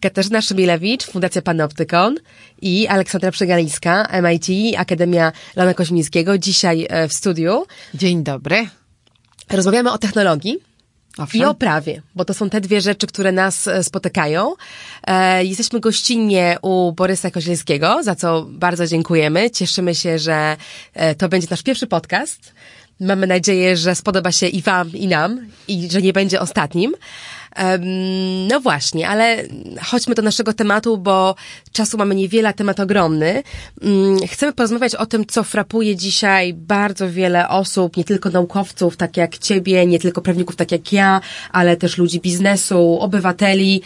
Katarzyna Szymilewicz, Fundacja Panoptykon i Aleksandra Przegalińska, MIT, Akademia Lana Koźmińskiego, dzisiaj e, w studiu. Dzień dobry. Rozmawiamy o technologii. Owszem. I o prawie, bo to są te dwie rzeczy, które nas e, spotykają. E, jesteśmy gościnnie u Borysa Kozielskiego, za co bardzo dziękujemy. Cieszymy się, że e, to będzie nasz pierwszy podcast. Mamy nadzieję, że spodoba się i Wam, i nam, i że nie będzie ostatnim. No właśnie, ale chodźmy do naszego tematu, bo czasu mamy niewiele, a temat ogromny. Mm, chcemy porozmawiać o tym, co frapuje dzisiaj bardzo wiele osób, nie tylko naukowców, tak jak ciebie, nie tylko prawników, tak jak ja, ale też ludzi biznesu, obywateli.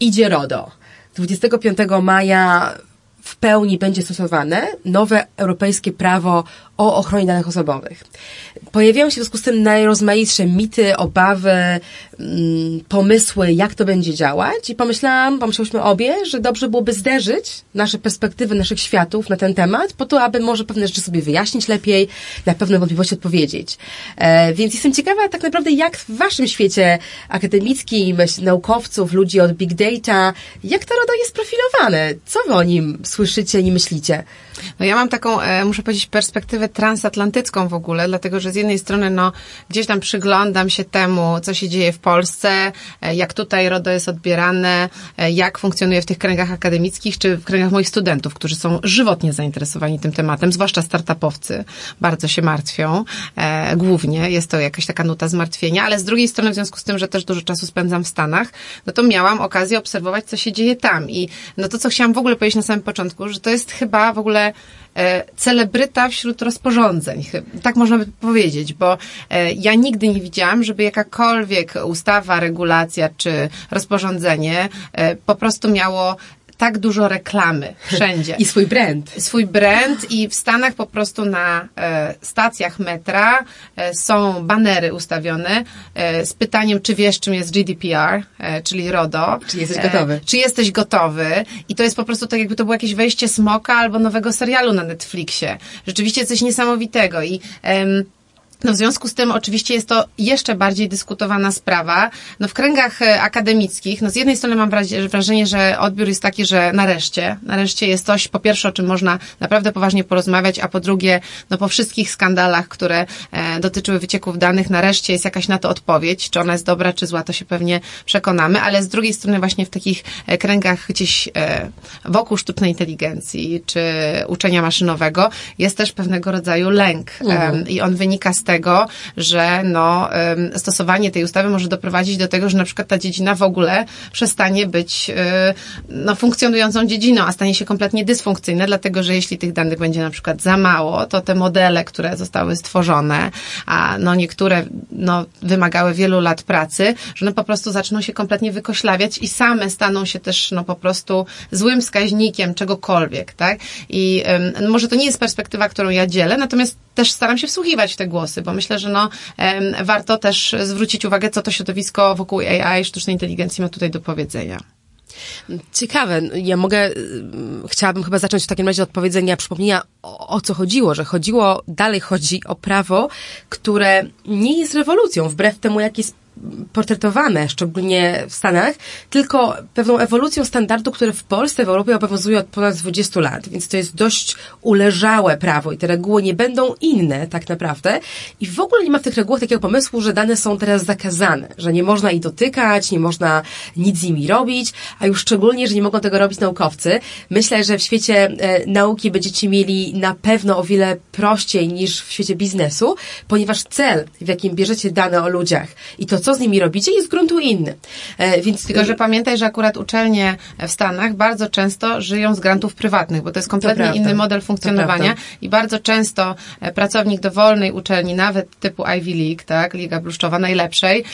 Idzie RODO. 25 maja w pełni będzie stosowane nowe europejskie prawo o ochronie danych osobowych. Pojawiają się w związku z tym najrozmaitsze mity, obawy, mm, pomysły, jak to będzie działać i pomyślałam, pomyślałyśmy obie, że dobrze byłoby zderzyć nasze perspektywy naszych światów na ten temat, po to, aby może pewne rzeczy sobie wyjaśnić lepiej, na pewne wątpliwości odpowiedzieć. E, więc jestem ciekawa tak naprawdę, jak w waszym świecie akademickim, naukowców, ludzi od big data, jak to RODO jest profilowane? Co wy o nim słyszycie i myślicie? No ja mam taką, e, muszę powiedzieć, perspektywę transatlantycką w ogóle, dlatego że z jednej strony, no, gdzieś tam przyglądam się temu, co się dzieje w Polsce, e, jak tutaj RODO jest odbierane, e, jak funkcjonuje w tych kręgach akademickich, czy w kręgach moich studentów, którzy są żywotnie zainteresowani tym tematem, zwłaszcza startupowcy, bardzo się martwią, e, głównie, jest to jakaś taka nuta zmartwienia, ale z drugiej strony, w związku z tym, że też dużo czasu spędzam w Stanach, no to miałam okazję obserwować, co się dzieje tam. I no to, co chciałam w ogóle powiedzieć na samym początku, że to jest chyba w ogóle celebryta wśród rozporządzeń. Tak można by powiedzieć, bo e, ja nigdy nie widziałam, żeby jakakolwiek ustawa, regulacja czy rozporządzenie e, po prostu miało tak dużo reklamy wszędzie. I swój brand. Swój brand i w Stanach po prostu na e, stacjach metra e, są banery ustawione e, z pytaniem, czy wiesz, czym jest GDPR, e, czyli RODO. Czy jesteś gotowy. E, czy jesteś gotowy. I to jest po prostu tak, jakby to było jakieś wejście smoka albo nowego serialu na Netflixie. Rzeczywiście coś niesamowitego i no w związku z tym oczywiście jest to jeszcze bardziej dyskutowana sprawa. No w kręgach e, akademickich, no z jednej strony mam wrażenie, że odbiór jest taki, że nareszcie, nareszcie jest coś po pierwsze, o czym można naprawdę poważnie porozmawiać, a po drugie, no po wszystkich skandalach, które e, dotyczyły wycieków danych, nareszcie jest jakaś na to odpowiedź. Czy ona jest dobra, czy zła, to się pewnie przekonamy, ale z drugiej strony właśnie w takich e, kręgach gdzieś wokół sztucznej inteligencji, czy uczenia maszynowego jest też pewnego rodzaju lęk mhm. i on wynika z tego, że no, stosowanie tej ustawy może doprowadzić do tego, że na przykład ta dziedzina w ogóle przestanie być no, funkcjonującą dziedziną, a stanie się kompletnie dysfunkcyjna, dlatego że jeśli tych danych będzie na przykład za mało, to te modele, które zostały stworzone, a no niektóre no, wymagały wielu lat pracy, że one po prostu zaczną się kompletnie wykoślawiać i same staną się też no, po prostu złym wskaźnikiem czegokolwiek, tak? I może to nie jest perspektywa, którą ja dzielę, natomiast też staram się wsłuchiwać w te głosy, bo myślę, że no, warto też zwrócić uwagę, co to środowisko wokół AI, sztucznej inteligencji ma tutaj do powiedzenia. Ciekawe. Ja mogę, chciałabym chyba zacząć w takim razie od powiedzenia, przypomnienia o, o, co chodziło, że chodziło, dalej chodzi o prawo, które nie jest rewolucją, wbrew temu, jak jest portretowane, szczególnie w Stanach, tylko pewną ewolucją standardu, które w Polsce, w Europie obowiązuje od ponad 20 lat, więc to jest dość uleżałe prawo i te reguły nie będą inne tak naprawdę i w ogóle nie ma w tych regułach takiego pomysłu, że dane są teraz zakazane, że nie można ich dotykać, nie można nic z nimi robić, a już szczególnie, że nie mogą tego robić naukowcy. Myślę, że w świecie e, nauki będziecie mieli na pewno o wiele prościej niż w świecie biznesu, ponieważ cel, w jakim bierzecie dane o ludziach i to, co z nimi robicie, jest z gruntu inny. E, więc... Tylko, że pamiętaj, że akurat uczelnie w Stanach bardzo często żyją z grantów prywatnych, bo to jest kompletnie to inny model funkcjonowania i bardzo często e, pracownik dowolnej uczelni, nawet typu Ivy League, tak, Liga Bluszczowa, najlepszej,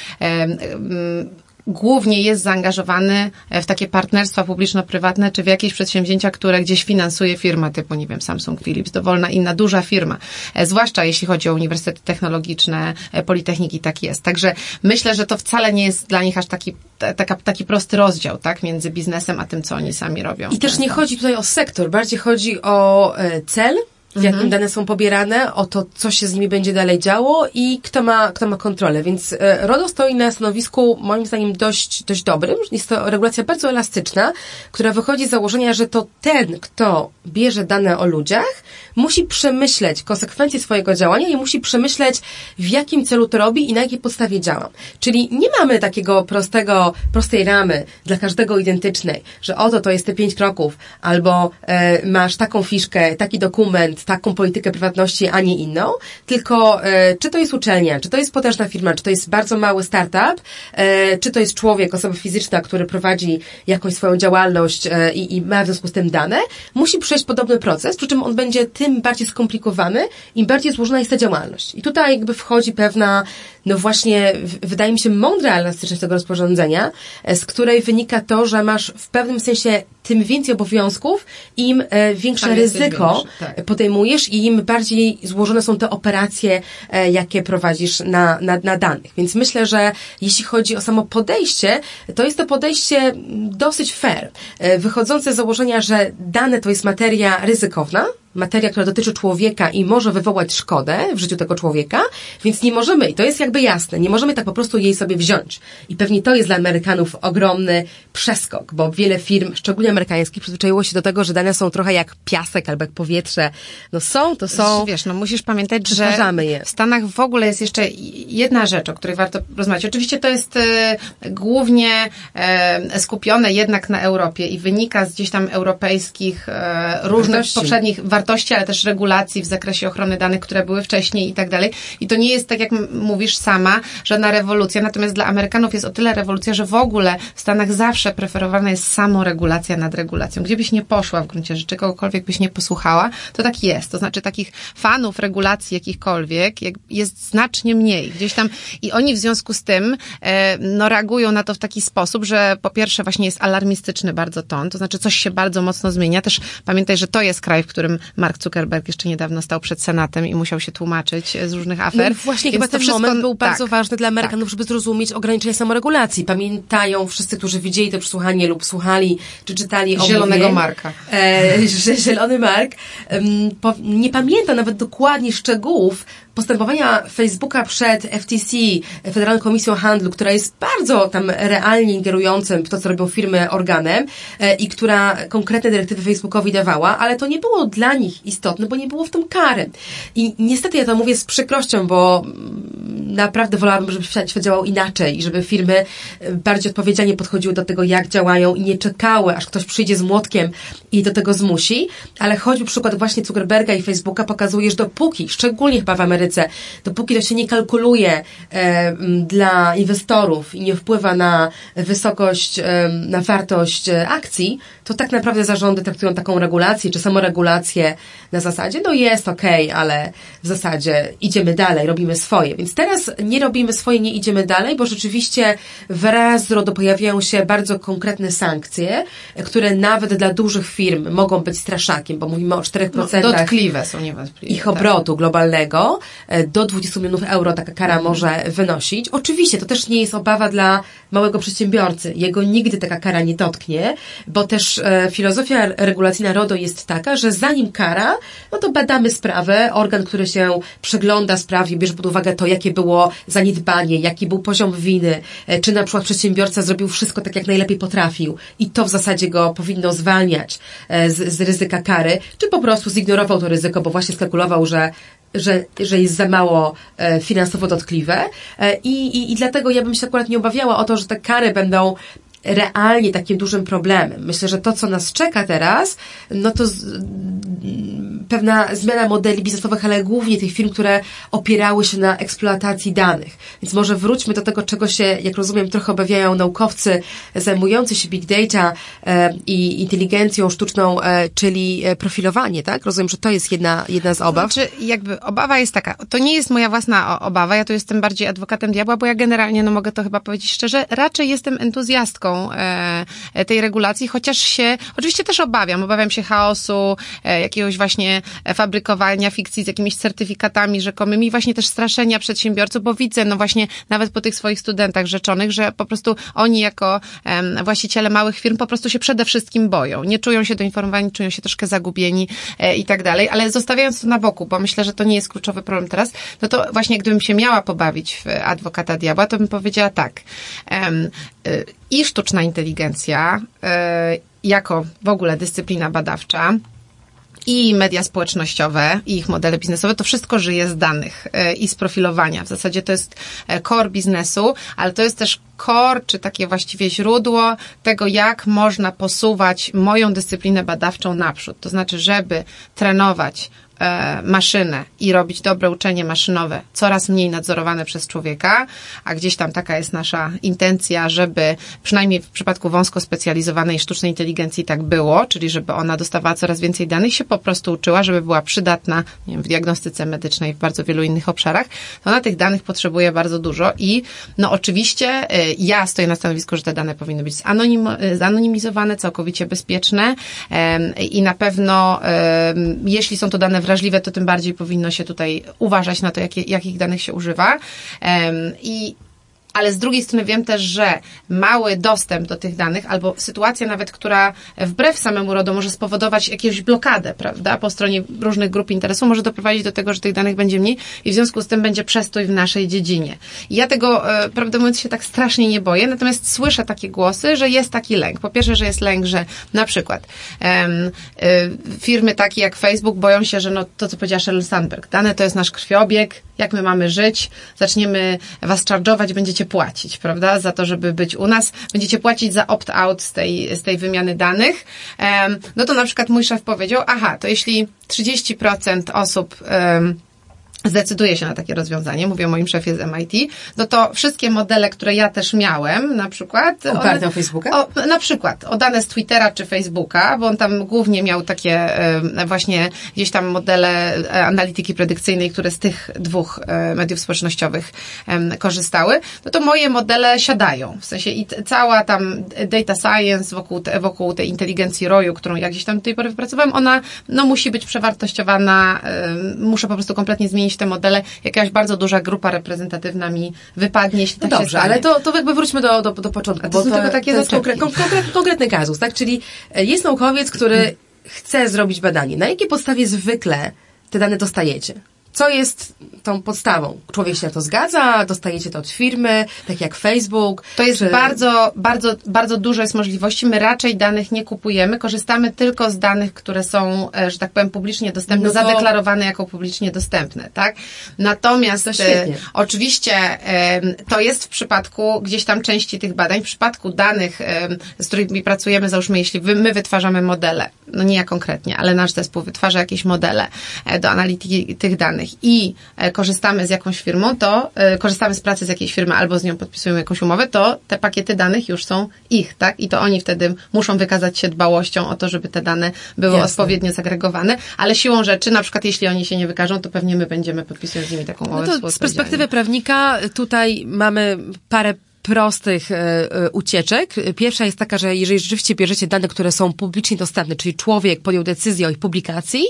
głównie jest zaangażowany e, w takie partnerstwa publiczno-prywatne, czy w jakieś przedsięwzięcia, które gdzieś finansuje firma typu, nie wiem, Samsung, Philips, dowolna inna duża firma. E, zwłaszcza jeśli chodzi o uniwersytety technologiczne, e, politechniki, tak jest. Także myślę, że to wcale nie jest dla nich aż taki, taka, taki prosty rozdział, tak, między biznesem a tym, co oni sami robią. I też nie chodzi tutaj o sektor, bardziej chodzi o cel, w jakim dane są pobierane, o to, co się z nimi będzie dalej działo i kto ma, kto ma kontrolę. Więc e, RODO stoi na stanowisku, moim zdaniem, dość, dość dobrym. Jest to regulacja bardzo elastyczna, która wychodzi z założenia, że to ten, kto bierze dane o ludziach, musi przemyśleć konsekwencje swojego działania i musi przemyśleć, w jakim celu to robi i na jakiej podstawie działa. Czyli nie mamy takiego prostego, prostej ramy dla każdego identycznej, że oto to jest te pięć kroków, albo e, masz taką fiszkę, taki dokument, taką politykę prywatności, a nie inną, tylko e, czy to jest uczelnia, czy to jest potężna firma, czy to jest bardzo mały startup, e, czy to jest człowiek, osoba fizyczna, który prowadzi jakąś swoją działalność e, i, i ma w związku z tym dane, musi przejść podobny proces, przy czym on będzie tym bardziej skomplikowany, im bardziej złożona jest ta działalność. I tutaj jakby wchodzi pewna, no właśnie, wydaje mi się, mądra elastyczność tego rozporządzenia, z której wynika to, że masz w pewnym sensie tym więcej obowiązków, im większe ryzyko większy, tak. Podejmujesz i im bardziej złożone są te operacje, e, jakie prowadzisz na, na, na danych. Więc myślę, że jeśli chodzi o samo podejście, to jest to podejście dosyć fair, e, wychodzące z założenia, że dane to jest materia ryzykowna, materia, która dotyczy człowieka i może wywołać szkodę w życiu tego człowieka, więc nie możemy, i to jest jakby jasne, nie możemy tak po prostu jej sobie wziąć. I pewnie to jest dla Amerykanów ogromny przeskok, bo wiele firm, szczególnie amerykańskich, przyzwyczaiło się do tego, że dane są trochę jak piasek albo jak powietrze. No są, to są. Wiesz, no musisz pamiętać, że je. w Stanach w ogóle jest jeszcze jedna rzecz, o której warto rozmawiać. Oczywiście to jest e, głównie e, skupione jednak na Europie i wynika z gdzieś tam europejskich e, różnych poprzednich wartości, ale też regulacji w zakresie ochrony danych, które były wcześniej i tak dalej. I to nie jest, tak jak mówisz sama, żadna rewolucja, natomiast dla Amerykanów jest o tyle rewolucja, że w ogóle w Stanach zawsze preferowana jest samoregulacja nad regulacją. Gdzie byś nie poszła w gruncie rzeczy, kogokolwiek byś nie posłuchała, to tak jest. To znaczy takich fanów regulacji jakichkolwiek jak- jest znacznie mniej. Gdzieś tam i oni w związku z tym e, no, reagują na to w taki sposób, że po pierwsze właśnie jest alarmistyczny bardzo ton, to znaczy coś się bardzo mocno zmienia. Też pamiętaj, że to jest kraj, w którym Mark Zuckerberg jeszcze niedawno stał przed Senatem i musiał się tłumaczyć e, z różnych No afer. i właśnie Więc chyba ten wszystko- moment był tak. bardzo ważny dla Amerykanów, żeby zrozumieć ograniczenie samoregulacji. Pamiętają wszyscy, którzy widzieli to przesłuchanie lub słuchali, czy czytali o Zielonego Marka. E, że Zielony Mark em, po, nie pamięta nawet dokładnie szczegółów postępowania Facebooka przed FTC, Federalną Komisją Handlu, która jest bardzo tam realnie ingerującym w to, co robią firmy organem e, i która konkretne dyrektywy Facebookowi dawała, ale to nie było dla nich istotne, bo nie było w tym kary. I niestety ja to mówię z przykrością, bo mm, naprawdę wolałabym, żeby świat działał inaczej i żeby firmy e, bardziej odpowiedzialnie podchodziły do tego, jak działają i nie czekały, aż ktoś przyjdzie z młotkiem i do tego zmusi, ale choćby przykład właśnie Zuckerberga i Facebooka pokazuje, że dopóki, szczególnie chyba w Ameryce, dopóki to się nie kalkuluje e, dla inwestorów i nie wpływa na wysokość, e, na wartość e, akcji, to tak naprawdę zarządy traktują taką regulację, czy samoregulację na zasadzie, no jest okej, ale w zasadzie idziemy dalej, robimy swoje. Więc teraz nie robimy swoje, nie idziemy dalej, bo rzeczywiście wraz z RODO pojawiają się bardzo konkretne sankcje, które nawet dla dużych firm mogą być straszakiem, bo mówimy o 4% No, dotkliwe są niewątpliwie. ich tak. obrotu globalnego e, do 20 milionów euro taka kara może wynosić. Oczywiście to też nie jest obawa dla małego przedsiębiorcy. Jego nigdy taka kara nie dotknie, bo też e, filozofia regulacyjna RODO jest taka, że zanim kara, no to badamy sprawę, organ, który się przygląda sprawie, bierze pod uwagę to, jakie było zaniedbanie, jaki był poziom winy, e, czy na przykład przedsiębiorca zrobił wszystko tak, jak najlepiej potrafił i to w zasadzie go powinno zwalniać e, z, z ryzyka kary, czy po prostu zignorował to ryzyko, bo właśnie skalkulował, że że, że jest za mało e, finansowo dotkliwe. I, i, i dlatego ja bym się akurat nie obawiała o to, że te kary będą realnie takim dużym problemem. Myślę, że to, co nas czeka teraz, no to z, pewna zmiana modeli biznesowych, ale głównie tych firm, które opierały się na eksploatacji danych. Więc może wróćmy do tego, czego się, jak rozumiem, trochę obawiają naukowcy zajmujący się big data e, i inteligencją sztuczną, e, czyli e, profilowanie, tak? Rozumiem, że to jest jedna, jedna z obaw. Znaczy, jakby obawa jest taka, to nie jest moja własna obawa, ja tu jestem bardziej adwokatem diabła, bo ja generalnie, no mogę to chyba powiedzieć szczerze, raczej jestem entuzjastką e, e, tej regulacji, chociaż się, oczywiście też obawiam, obawiam się chaosu, e, jakiegoś właśnie fabrykowania fikcji z jakimiś certyfikatami rzekomymi, właśnie też straszenia przedsiębiorców, bo widzę, no właśnie nawet po tych swoich studentach rzeczonych, że po prostu oni jako właściciele małych firm po prostu się przede wszystkim boją. Nie czują się doinformowani, czują się troszkę zagubieni i tak dalej, ale zostawiając to na boku, bo myślę, że to nie jest kluczowy problem teraz, no to właśnie gdybym się miała pobawić w adwokata diabła, to bym powiedziała tak. I sztuczna inteligencja, y, jako w ogóle dyscyplina badawcza, i media społecznościowe, i ich modele biznesowe, to wszystko żyje z danych e, i z profilowania. W zasadzie to jest e, core biznesu, ale to jest też core, czy takie właściwie źródło tego, jak można posuwać moją dyscyplinę badawczą naprzód. To znaczy, żeby trenować E, maszynę i robić dobre uczenie maszynowe, coraz mniej nadzorowane przez człowieka, a gdzieś tam taka jest nasza intencja, żeby przynajmniej w przypadku wąsko specjalizowanej sztucznej inteligencji tak było, czyli żeby ona dostawała coraz więcej danych, się po prostu uczyła, żeby była przydatna wiem, w diagnostyce medycznej, w bardzo wielu innych obszarach, to ona tych danych potrzebuje bardzo dużo i no oczywiście e, ja stoję na stanowisku, że te dane powinny być zanonim, zanonimizowane, całkowicie bezpieczne i na pewno jeśli są to dane wrażliwe, wrażliwe, to tym bardziej powinno się tutaj uważać na to, jakie, jakich danych się używa. I ale z drugiej strony wiem też, że mały dostęp do tych danych albo sytuacja nawet, która wbrew samemu RODO może spowodować jakąś blokadę, prawda, po stronie różnych grup interesu, może doprowadzić do tego, że tych danych będzie mniej i w związku z tym będzie przestój w naszej dziedzinie. Ja tego, e, prawdę mówiąc, się tak strasznie nie boję, natomiast słyszę takie głosy, że jest taki lęk. Po pierwsze, że jest lęk, że na przykład y, firmy takie jak Facebook boją się, że no to, co powiedziała Sheryl Sandberg, dane to jest nasz krwiobieg, jak my mamy żyć, zaczniemy was charge'ować, będziecie będziecie płacić, prawda, za to, żeby być u nas, będziecie płacić za opt-out z tej, z tej wymiany danych, no to na przykład mój szef powiedział, aha, to jeśli 30% osób zdecyduje się na takie rozwiązanie, mówię o moim szefie z MIT, no to wszystkie modele, które ja też miałem, na przykład... Oparte o Facebooka? O, na przykład, o dane z Twittera czy Facebooka, bo on tam głównie miał takie właśnie gdzieś tam modele e, analityki predykcyjnej, które z tych dwóch e, mediów społecznościowych korzystały, no to moje modele siadają. W sensie i cała tam data science wokół, te, wokół tej inteligencji roju, którą ja gdzieś tam do tej pory wypracowałam, ona no musi być przewartościowana, muszę po prostu kompletnie zmienić te modele, jakaś bardzo duża grupa reprezentatywna mi wypadnie, jeśli no tak dobrze, ale to, to jakby wróćmy do, do, do początku. A to bo są to, tylko takie to konkre, konkre, konkretny kazus, tak? Czyli e, jest naukowiec, który chce zrobić badanie. Na jakiej podstawie zwykle te dane dostajecie? Co jest tą podstawą? Człowiek się na to zgadza, dostajecie to od firmy, tak jak Facebook. To jest czy... bardzo, bardzo, bardzo dużo jest możliwości. My raczej danych nie kupujemy, korzystamy tylko z danych, które są, e, że tak powiem, publicznie dostępne, no to... zadeklarowane jako publicznie dostępne, tak? Natomiast e, oczywiście to jest w przypadku gdzieś tam części tych badań, w przypadku danych, z którymi pracujemy, załóżmy, jeśli my wytwarzamy modele, no nie ja konkretnie, ale nasz zespół wytwarza jakieś modele e, do analityki tych danych, danych i e, korzystamy z jakąś firmą, to e, korzystamy z pracy z jakiejś firmy albo z nią podpisujemy jakąś umowę, to te pakiety danych już są ich, tak? I to oni wtedy muszą wykazać się dbałością o to, żeby te dane były Jasne. odpowiednio zagregowane, ale siłą rzeczy, na przykład jeśli oni się nie wykażą, to pewnie my będziemy podpisując z nimi taką umowę. No to z perspektywy prawnika tutaj mamy parę prostych e, e, ucieczek. Pierwsza jest taka, że jeżeli rzeczywiście bierzecie dane, które są publicznie dostępne, czyli człowiek podjął decyzję o ich publikacji,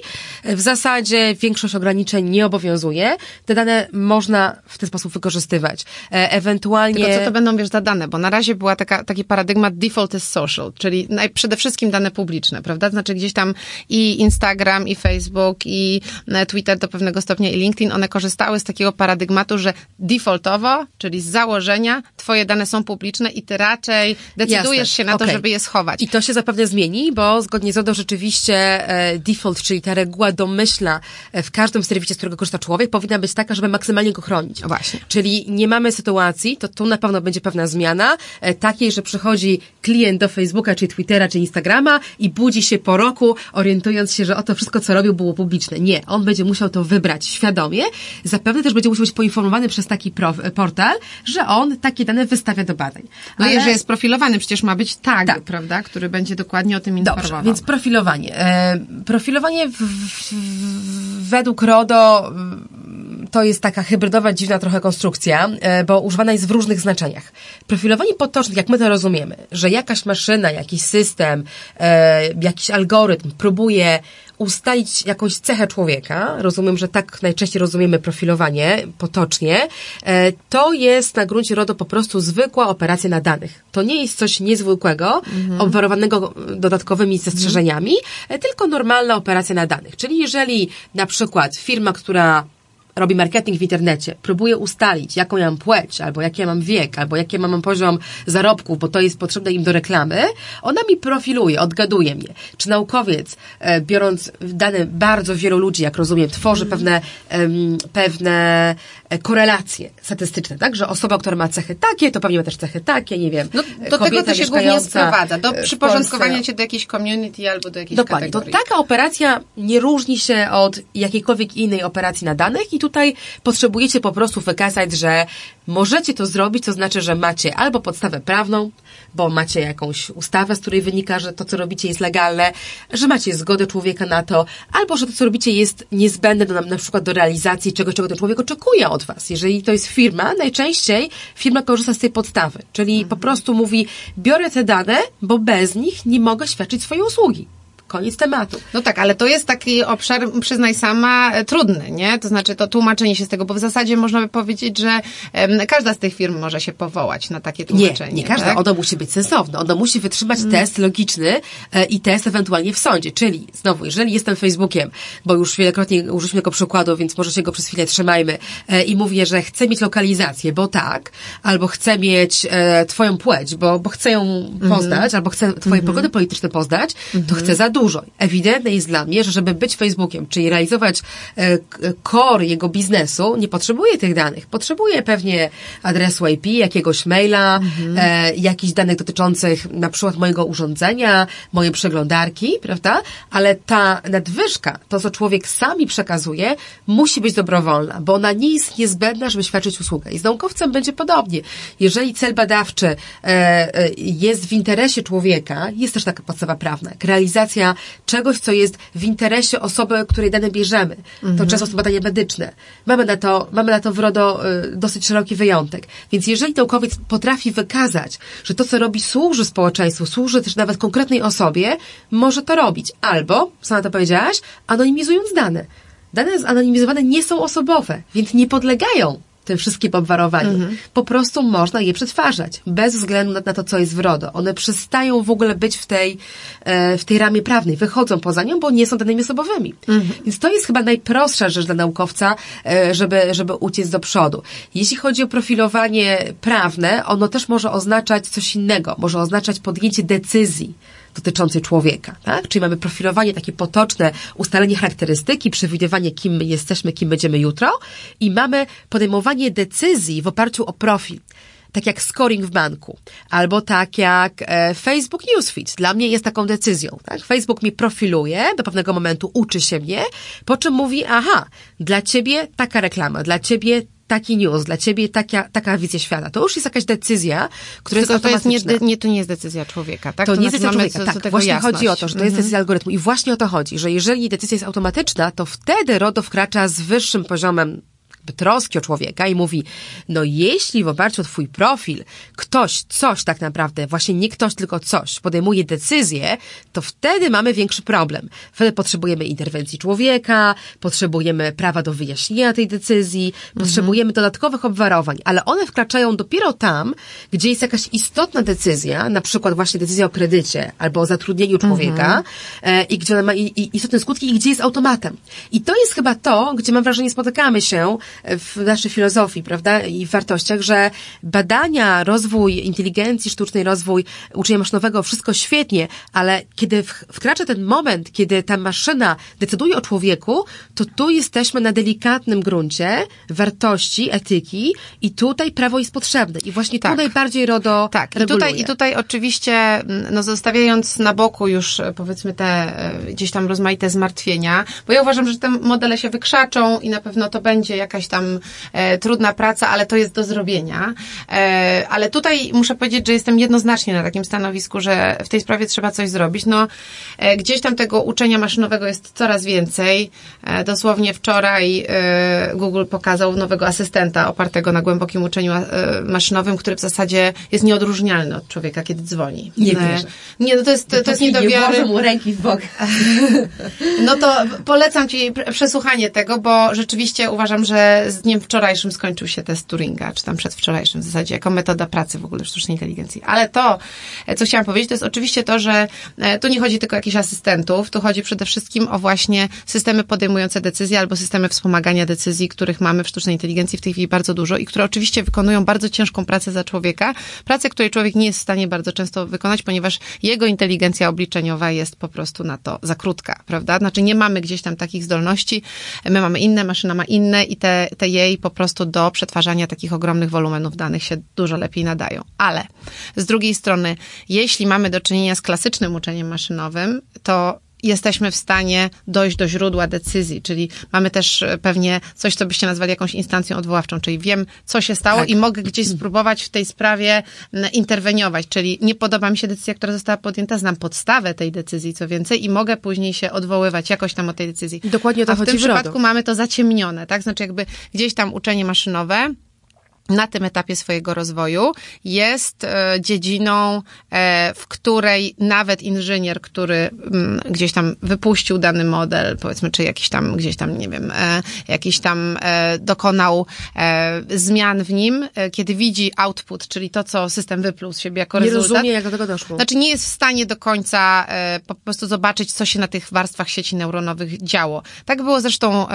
w zasadzie większość ograniczeń nie obowiązuje. Te dane można w ten sposób wykorzystywać. E, ewentualnie... Tylko co to będą, wiesz, za dane? Bo na razie była taka, taki paradygmat default is social, czyli przede wszystkim dane publiczne, prawda? Znaczy gdzieś tam i Instagram, i Facebook, i Twitter do pewnego stopnia, i LinkedIn, one korzystały z takiego paradygmatu, że defaultowo, czyli z założenia, twoje twoje dane są publiczne i ty raczej decydujesz Jasne. się na okay. to, żeby je schować. I to się zapewne zmieni, bo zgodnie z RODO rzeczywiście e, default, czyli ta reguła domyślna e, w każdym serwisie, z którego korzysta człowiek, powinna być taka, żeby maksymalnie go chronić. Właśnie. Czyli nie mamy sytuacji, to tu na pewno będzie pewna zmiana, e, takiej, że przychodzi klient do Facebooka, czy Twittera, czy Instagrama i budzi się po roku, orientując się, że oto wszystko, co robił, było publiczne. Nie, on będzie musiał to wybrać świadomie. Zapewne też będzie musiał być poinformowany przez taki portal, że on takie dane wystawia do badań. No Ale... jeżeli jest profilowany, przecież ma być tag, tak. prawda, który będzie dokładnie o tym informował. Dobrze, więc profilowanie. E, profilowanie w, w, według RODO to jest taka hybrydowa, dziwna trochę konstrukcja, e, bo używana jest w różnych znaczeniach. Profilowanie potocznych, jak my to rozumiemy, że jakaś maszyna, jakiś system, e, jakiś algorytm próbuje ustalić jakąś cechę człowieka, rozumiem, że tak najczęściej rozumiemy profilowanie potocznie, e, to jest na gruncie RODO po prostu zwykła operacja na danych. To nie jest coś niezwykłego, mhm. obwarowanego dodatkowymi zastrzeżeniami, mhm. tylko normalna operacja na danych. Czyli jeżeli na przykład firma, która robi marketing w internecie, próbuje ustalić, jaką ja mam płeć, albo jaki ja mam wiek, albo jaki ja mam poziom zarobków, bo to jest potrzebne im do reklamy, ona mi profiluje, odgaduje mnie. Czy naukowiec, e, biorąc dane bardzo wielu ludzi, jak rozumiem, tworzy pewne, pewne e, korelacje statystyczne, tak? Że osoba, która ma cechy takie, to pewnie ma też cechy takie, nie wiem. No, do tego to się głównie sprowadza, do przyporządkowania się do jakiejś community albo do jakiejś Dokładnie. kategorii. To taka operacja nie różni się od jakiejkolwiek innej operacji na danych i tutaj potrzebujecie po prostu wykazać, że możecie to zrobić, to znaczy, że macie albo podstawę prawną, bo macie jakąś ustawę, z której wynika, że to, co robicie jest legalne, że macie zgodę człowieka na to, albo że to, co robicie jest niezbędne do, na przykład do realizacji czegoś, czego ten człowiek oczekuje od was. Jeżeli to jest firma, najczęściej firma korzysta z tej podstawy, czyli mhm. po prostu mówi, biorę te dane, bo bez nich nie mogę świadczyć swojej usługi. Koniec tematu. No tak, ale to jest taki obszar, przyznaj sama, e, trudny, nie? To znaczy to tłumaczenie się z tego, bo w zasadzie można by powiedzieć, że każda z tych firm może się powołać na takie tłumaczenie. Nie, nie każda. Tak? Ono musi być sensowne. Ono musi wytrzymać mm. test logiczny e, i test ewentualnie w sądzie. Czyli, znowu, jeżeli jestem Facebookiem, bo już wielokrotnie użyliśmy tego przykładu, więc może się go przez chwilę trzymajmy e, i mówię, że chcę mieć lokalizację, bo tak, albo chcę mieć twoją płeć, bo, bo chcę ją mhm. poznać, mm. albo chcę twoje mm. pogody polityczne poznać, to mhm. chcę za dużo. Ewidentne jest dla mnie, że żeby być Facebookiem, czyli realizować e, core jego biznesu, nie potrzebuje tych danych. Potrzebuje pewnie adresu IP, jakiegoś maila, mhm. e, jakichś danych dotyczących na przykład mojego urządzenia, mojej przeglądarki, prawda? Ale ta nadwyżka, to co człowiek sami przekazuje, musi być dobrowolna, bo ona nie jest niezbędna, żeby świadczyć usługę. I z naukowcem będzie podobnie. Jeżeli cel badawczy e, e, jest w interesie człowieka, jest też taka podstawa prawna, jak czegoś, co jest w interesie osoby, której dane bierzemy. Mhm. To często są badania medyczne. Mamy na to, mamy na to w RODO y, dosyć szeroki wyjątek. Więc jeżeli naukowiec potrafi wykazać, że to, co robi, służy społeczeństwu, służy też nawet konkretnej osobie, może to robić. Albo, sama to powiedziałaś, anonimizując dane. Dane zanonimizowane nie są osobowe, więc nie podlegają tym wszystkim obwarowaniom. Mhm. Po prostu można je przetwarzać, bez względu na, to, co jest w RODO. One przestają w ogóle być w tej, e, w tej ramie prawnej, wychodzą poza nią, bo nie są danymi osobowymi. Mhm. Więc to jest chyba najprostsza rzecz dla naukowca, e, żeby, żeby uciec do przodu. Jeśli chodzi o profilowanie prawne, ono też może oznaczać coś innego. Może oznaczać podjęcie decyzji dotyczącej człowieka, tak? Czyli mamy profilowanie takie potoczne, ustalenie charakterystyki, przewidywanie, kim my jesteśmy, kim będziemy jutro i mamy podejmowanie decyzji w oparciu o profil tak jak scoring w banku, albo tak jak e, Facebook Newsfeed. Dla mnie jest taką decyzją. Tak? Facebook mi profiluje, do pewnego momentu uczy się mnie, po czym mówi, aha, dla ciebie taka reklama, dla ciebie taki news, dla ciebie taka, taka wizja świata. To już jest jakaś decyzja, która Tylko jest automatyczna. To, jest nie, nie, to nie jest decyzja człowieka, tak? To, to nie jest decyzja człowieka, tak. Właśnie jasność. chodzi o to, że to jest mhm. decyzja algorytmu. I właśnie o to chodzi, że jeżeli decyzja jest automatyczna, to wtedy RODO wkracza z wyższym poziomem troski o człowieka i mówi, no jeśli w oparciu o twój profil ktoś coś tak naprawdę, właśnie nie ktoś, tylko coś, podejmuje decyzję, to wtedy mamy większy problem. Wtedy potrzebujemy interwencji człowieka, potrzebujemy prawa do wyjaśnienia tej decyzji, mhm. potrzebujemy dodatkowych obwarowań, ale one wkraczają dopiero tam, gdzie jest jakaś istotna decyzja, na przykład właśnie decyzja o kredycie albo o zatrudnieniu człowieka mhm. e, i gdzie ona ma i, i istotne skutki i gdzie jest automatem. I to jest chyba to, gdzie mam wrażenie spotykamy się w naszej filozofii, prawda, i w wartościach, że badania, rozwój inteligencji sztucznej, rozwój uczenia maszynowego, wszystko świetnie, ale kiedy wkracza ten moment, kiedy ta maszyna decyduje o człowieku, to tu jesteśmy na delikatnym gruncie wartości, etyki i tutaj prawo jest potrzebne. I właśnie tak. tu najbardziej RODO Tak, i tutaj, i tutaj oczywiście, no zostawiając na boku już powiedzmy te e, gdzieś tam rozmaite zmartwienia, bo ja uważam, że te modele się wykrzaczą i na pewno to będzie jakaś jakaś tam e, trudna praca, ale to jest do zrobienia. E, ale tutaj muszę powiedzieć, że jestem jednoznacznie na takim stanowisku, że w tej sprawie trzeba coś zrobić. No, e, gdzieś tam tego uczenia maszynowego jest coraz więcej. E, dosłownie wczoraj e, Google pokazał nowego asystenta opartego na głębokim uczeniu e, maszynowym, który w zasadzie jest nieodróżnialny od człowieka, kiedy dzwoni. Nie wierzę. Nie, no to jest, to jest nie do nie mu ręki w bok. No to polecam Ci pr- przesłuchanie tego, bo rzeczywiście uważam, że z dniem wczorajszym skończył się test Turinga, czy tam przedwczorajszym w zasadzie, jako metoda pracy w ogóle sztucznej inteligencji. Ale to, e, co chciałam powiedzieć, to jest oczywiście to, że e, tu nie chodzi tylko o jakichś asystentów, tu chodzi przede wszystkim o właśnie systemy podejmujące decyzje albo systemy wspomagania decyzji, których mamy w sztucznej inteligencji w tej chwili bardzo dużo i które oczywiście wykonują bardzo ciężką pracę za człowieka, pracę, której człowiek nie jest w stanie bardzo często wykonać, ponieważ jego inteligencja obliczeniowa jest po prostu na to za krótka, prawda? Znaczy nie mamy gdzieś tam takich zdolności, my mamy inne, maszyna ma inne i te, te jej po prostu do przetwarzania takich ogromnych wolumenów danych się dużo lepiej nadają. Ale z drugiej strony, jeśli mamy do czynienia z klasycznym uczeniem maszynowym, to jesteśmy w stanie dojść do źródła decyzji, czyli mamy też e, pewnie coś, co byście nazwali jakąś instancją odwoławczą, czyli wiem, co się stało Tak. i mogę gdzieś spróbować w tej sprawie interweniować, czyli nie podoba mi się decyzja, która została podjęta, znam podstawę tej decyzji, co więcej, i mogę później się odwoływać jakoś tam od tej decyzji. Dokładnie o to A w chodzi tym w przypadku mamy to zaciemnione, tak? Znaczy jakby gdzieś tam uczenie maszynowe na tym etapie swojego rozwoju jest e, dziedziną, e, w której nawet inżynier, który mm, gdzieś tam wypuścił dany model, powiedzmy, czy jakiś tam, gdzieś tam, nie wiem, e, jakiś tam dokonał zmian w nim, kiedy widzi output, czyli to, co system wypluł z siebie jako Nie rezultat. rozumie, jak do tego doszło. Znaczy nie jest w stanie do końca po prostu zobaczyć, co się na tych warstwach sieci neuronowych działo. Tak było zresztą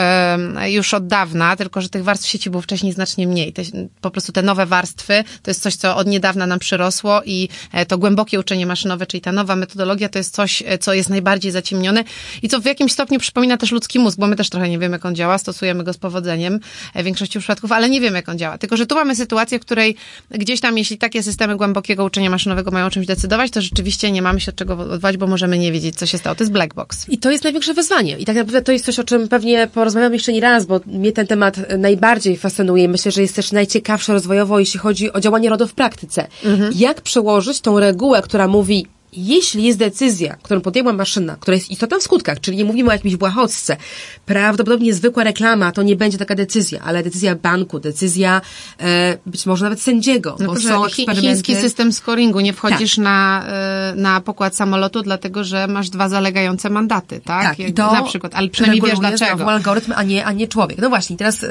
już od dawna, tylko że tych warstw sieci było wcześniej znacznie mniej. Te, po prostu te nowe warstwy to jest coś, co od niedawna nam przyrosło i e, to głębokie uczenie maszynowe, czyli ta nowa metodologia, to jest coś, e, co jest najbardziej zaciemnione i co w jakimś stopniu przypomina też ludzki mózg, bo my też trochę nie wiemy, jak on działa, stosujemy go z powodzeniem e, w większości przypadków, ale nie wiemy, jak on działa. Tylko, że tu mamy sytuację, w której gdzieś tam, jeśli takie systemy głębokiego uczenia maszynowego mają o czymś decydować, to rzeczywiście nie mamy się od czego odwołać, bo możemy nie wiedzieć, co się stało. To jest black box. I to jest największe wyzwanie. I tak naprawdę to jest coś, o czym pewnie porozmawiam jeszcze nie raz, bo mnie ten temat najbardziej fascynuje. Myślę, że jest też najciekawsze rozwojowo, jeśli chodzi o działanie RODO w praktyce. Jak przełożyć tą regułę, która mówi, jeśli jest decyzja, którą podjęła maszyna, która jest istotna w skutkach, czyli nie mówimy o jakimś błahostce, prawdopodobnie zwykła reklama to nie będzie taka decyzja, ale decyzja banku, decyzja e, być może nawet sędziego, bo Tylko, że są eksperymenty. chiński system scoringu, nie wchodzisz na, y, na pokład samolotu, dlatego że masz dwa zalegające mandaty, tak? Tak, Jak, i to na przykład, ale przynajmniej wiesz dlaczego. algorytm, a nie, a nie człowiek. No właśnie, teraz y,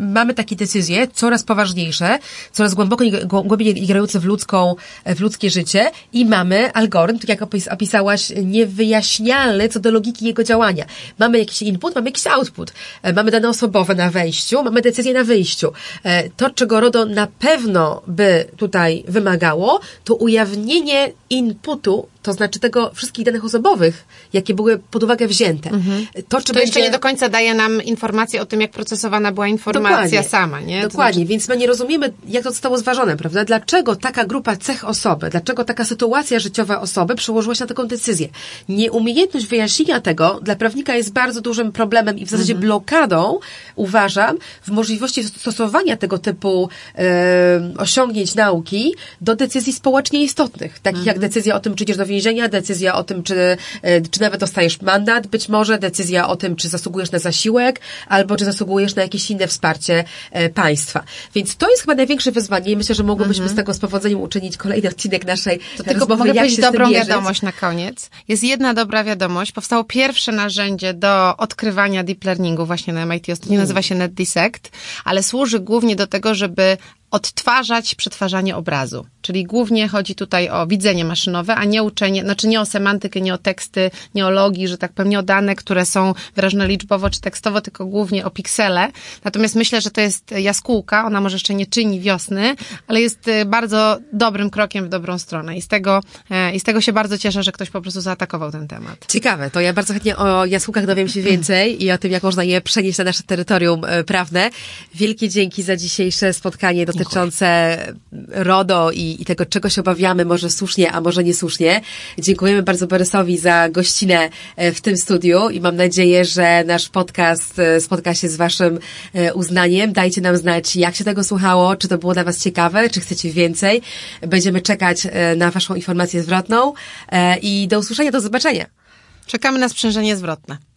mamy takie decyzje, coraz poważniejsze, coraz głęboko, głębiej igrające w ludzką, w ludzkie życie i mamy algorytm, tak jak opis, opisałaś, niewyjaśnialny co do logiki jego działania. Mamy jakiś input, mamy jakiś output. E, Mamy dane osobowe na wejściu, mamy decyzję na wyjściu. E, To, czego RODO na pewno by tutaj wymagało, to ujawnienie inputu, to znaczy tego wszystkich danych osobowych, jakie były pod uwagę wzięte. To, czy To jeszcze nie do końca daje nam informację o tym, jak procesowana była informacja sama, nie? To Dokładnie, znaczy- więc my nie rozumiemy, jak to zostało zważone, prawda? Dlaczego taka grupa cech osoby, dlaczego taka sytuacja życiowa osoby przełożyła się na taką decyzję? Nieumiejętność wyjaśnienia tego dla prawnika jest bardzo dużym problemem i w zasadzie Mhm. blokadą, uważam, w możliwości stosowania tego typu e, osiągnięć nauki do decyzji społecznie istotnych, takich Mhm. jak decyzja o tym, czy idziesz do więzienia, decyzja o tym, czy, e, czy nawet dostajesz mandat, być może decyzja o tym, czy zasługujesz na zasiłek, albo czy zasługujesz na jakieś inne wsparcie e, państwa. Więc to jest chyba największe wyzwanie i myślę, że mogłybyśmy z tego z powodzeniem uczynić kolejny odcinek naszej Mhm. To tylko rozmowy, mogę powiedzieć dobrą wiadomość na koniec. Jest jedna dobra wiadomość. Powstało pierwsze narzędzie do odkrywania deep learningu właśnie na MIT ostatnio. Nazywa się NetDissect, ale służy głównie do tego, żeby odtwarzać przetwarzanie obrazu. Czyli głównie chodzi tutaj o widzenie maszynowe, a nie uczenie, znaczy nie o semantykę, nie o teksty, nie o logi, że tak powiem, nie o dane, które są wyrażone liczbowo czy tekstowo, tylko głównie o piksele. Natomiast myślę, że to jest jaskółka, ona może jeszcze nie czyni wiosny, ale jest y, bardzo dobrym krokiem w dobrą stronę i z tego, e, i z tego się bardzo cieszę, że ktoś po prostu zaatakował ten temat. Ciekawe, to ja bardzo chętnie o jaskółkach dowiem się więcej i o tym, jak można je przenieść na nasze terytorium e, prawne. Wielkie dzięki za dzisiejsze spotkanie. Do dotyczące RODO i, i tego, czego się obawiamy, może słusznie, a może niesłusznie. Dziękujemy bardzo Borysowi za gościnę e, w tym studiu i mam nadzieję, że nasz podcast e, spotka się z Waszym e, uznaniem. Dajcie nam znać, jak się tego słuchało, czy to było dla Was ciekawe, czy chcecie więcej. Będziemy czekać na Waszą informację zwrotną i do usłyszenia, do zobaczenia. Czekamy na sprzężenie zwrotne.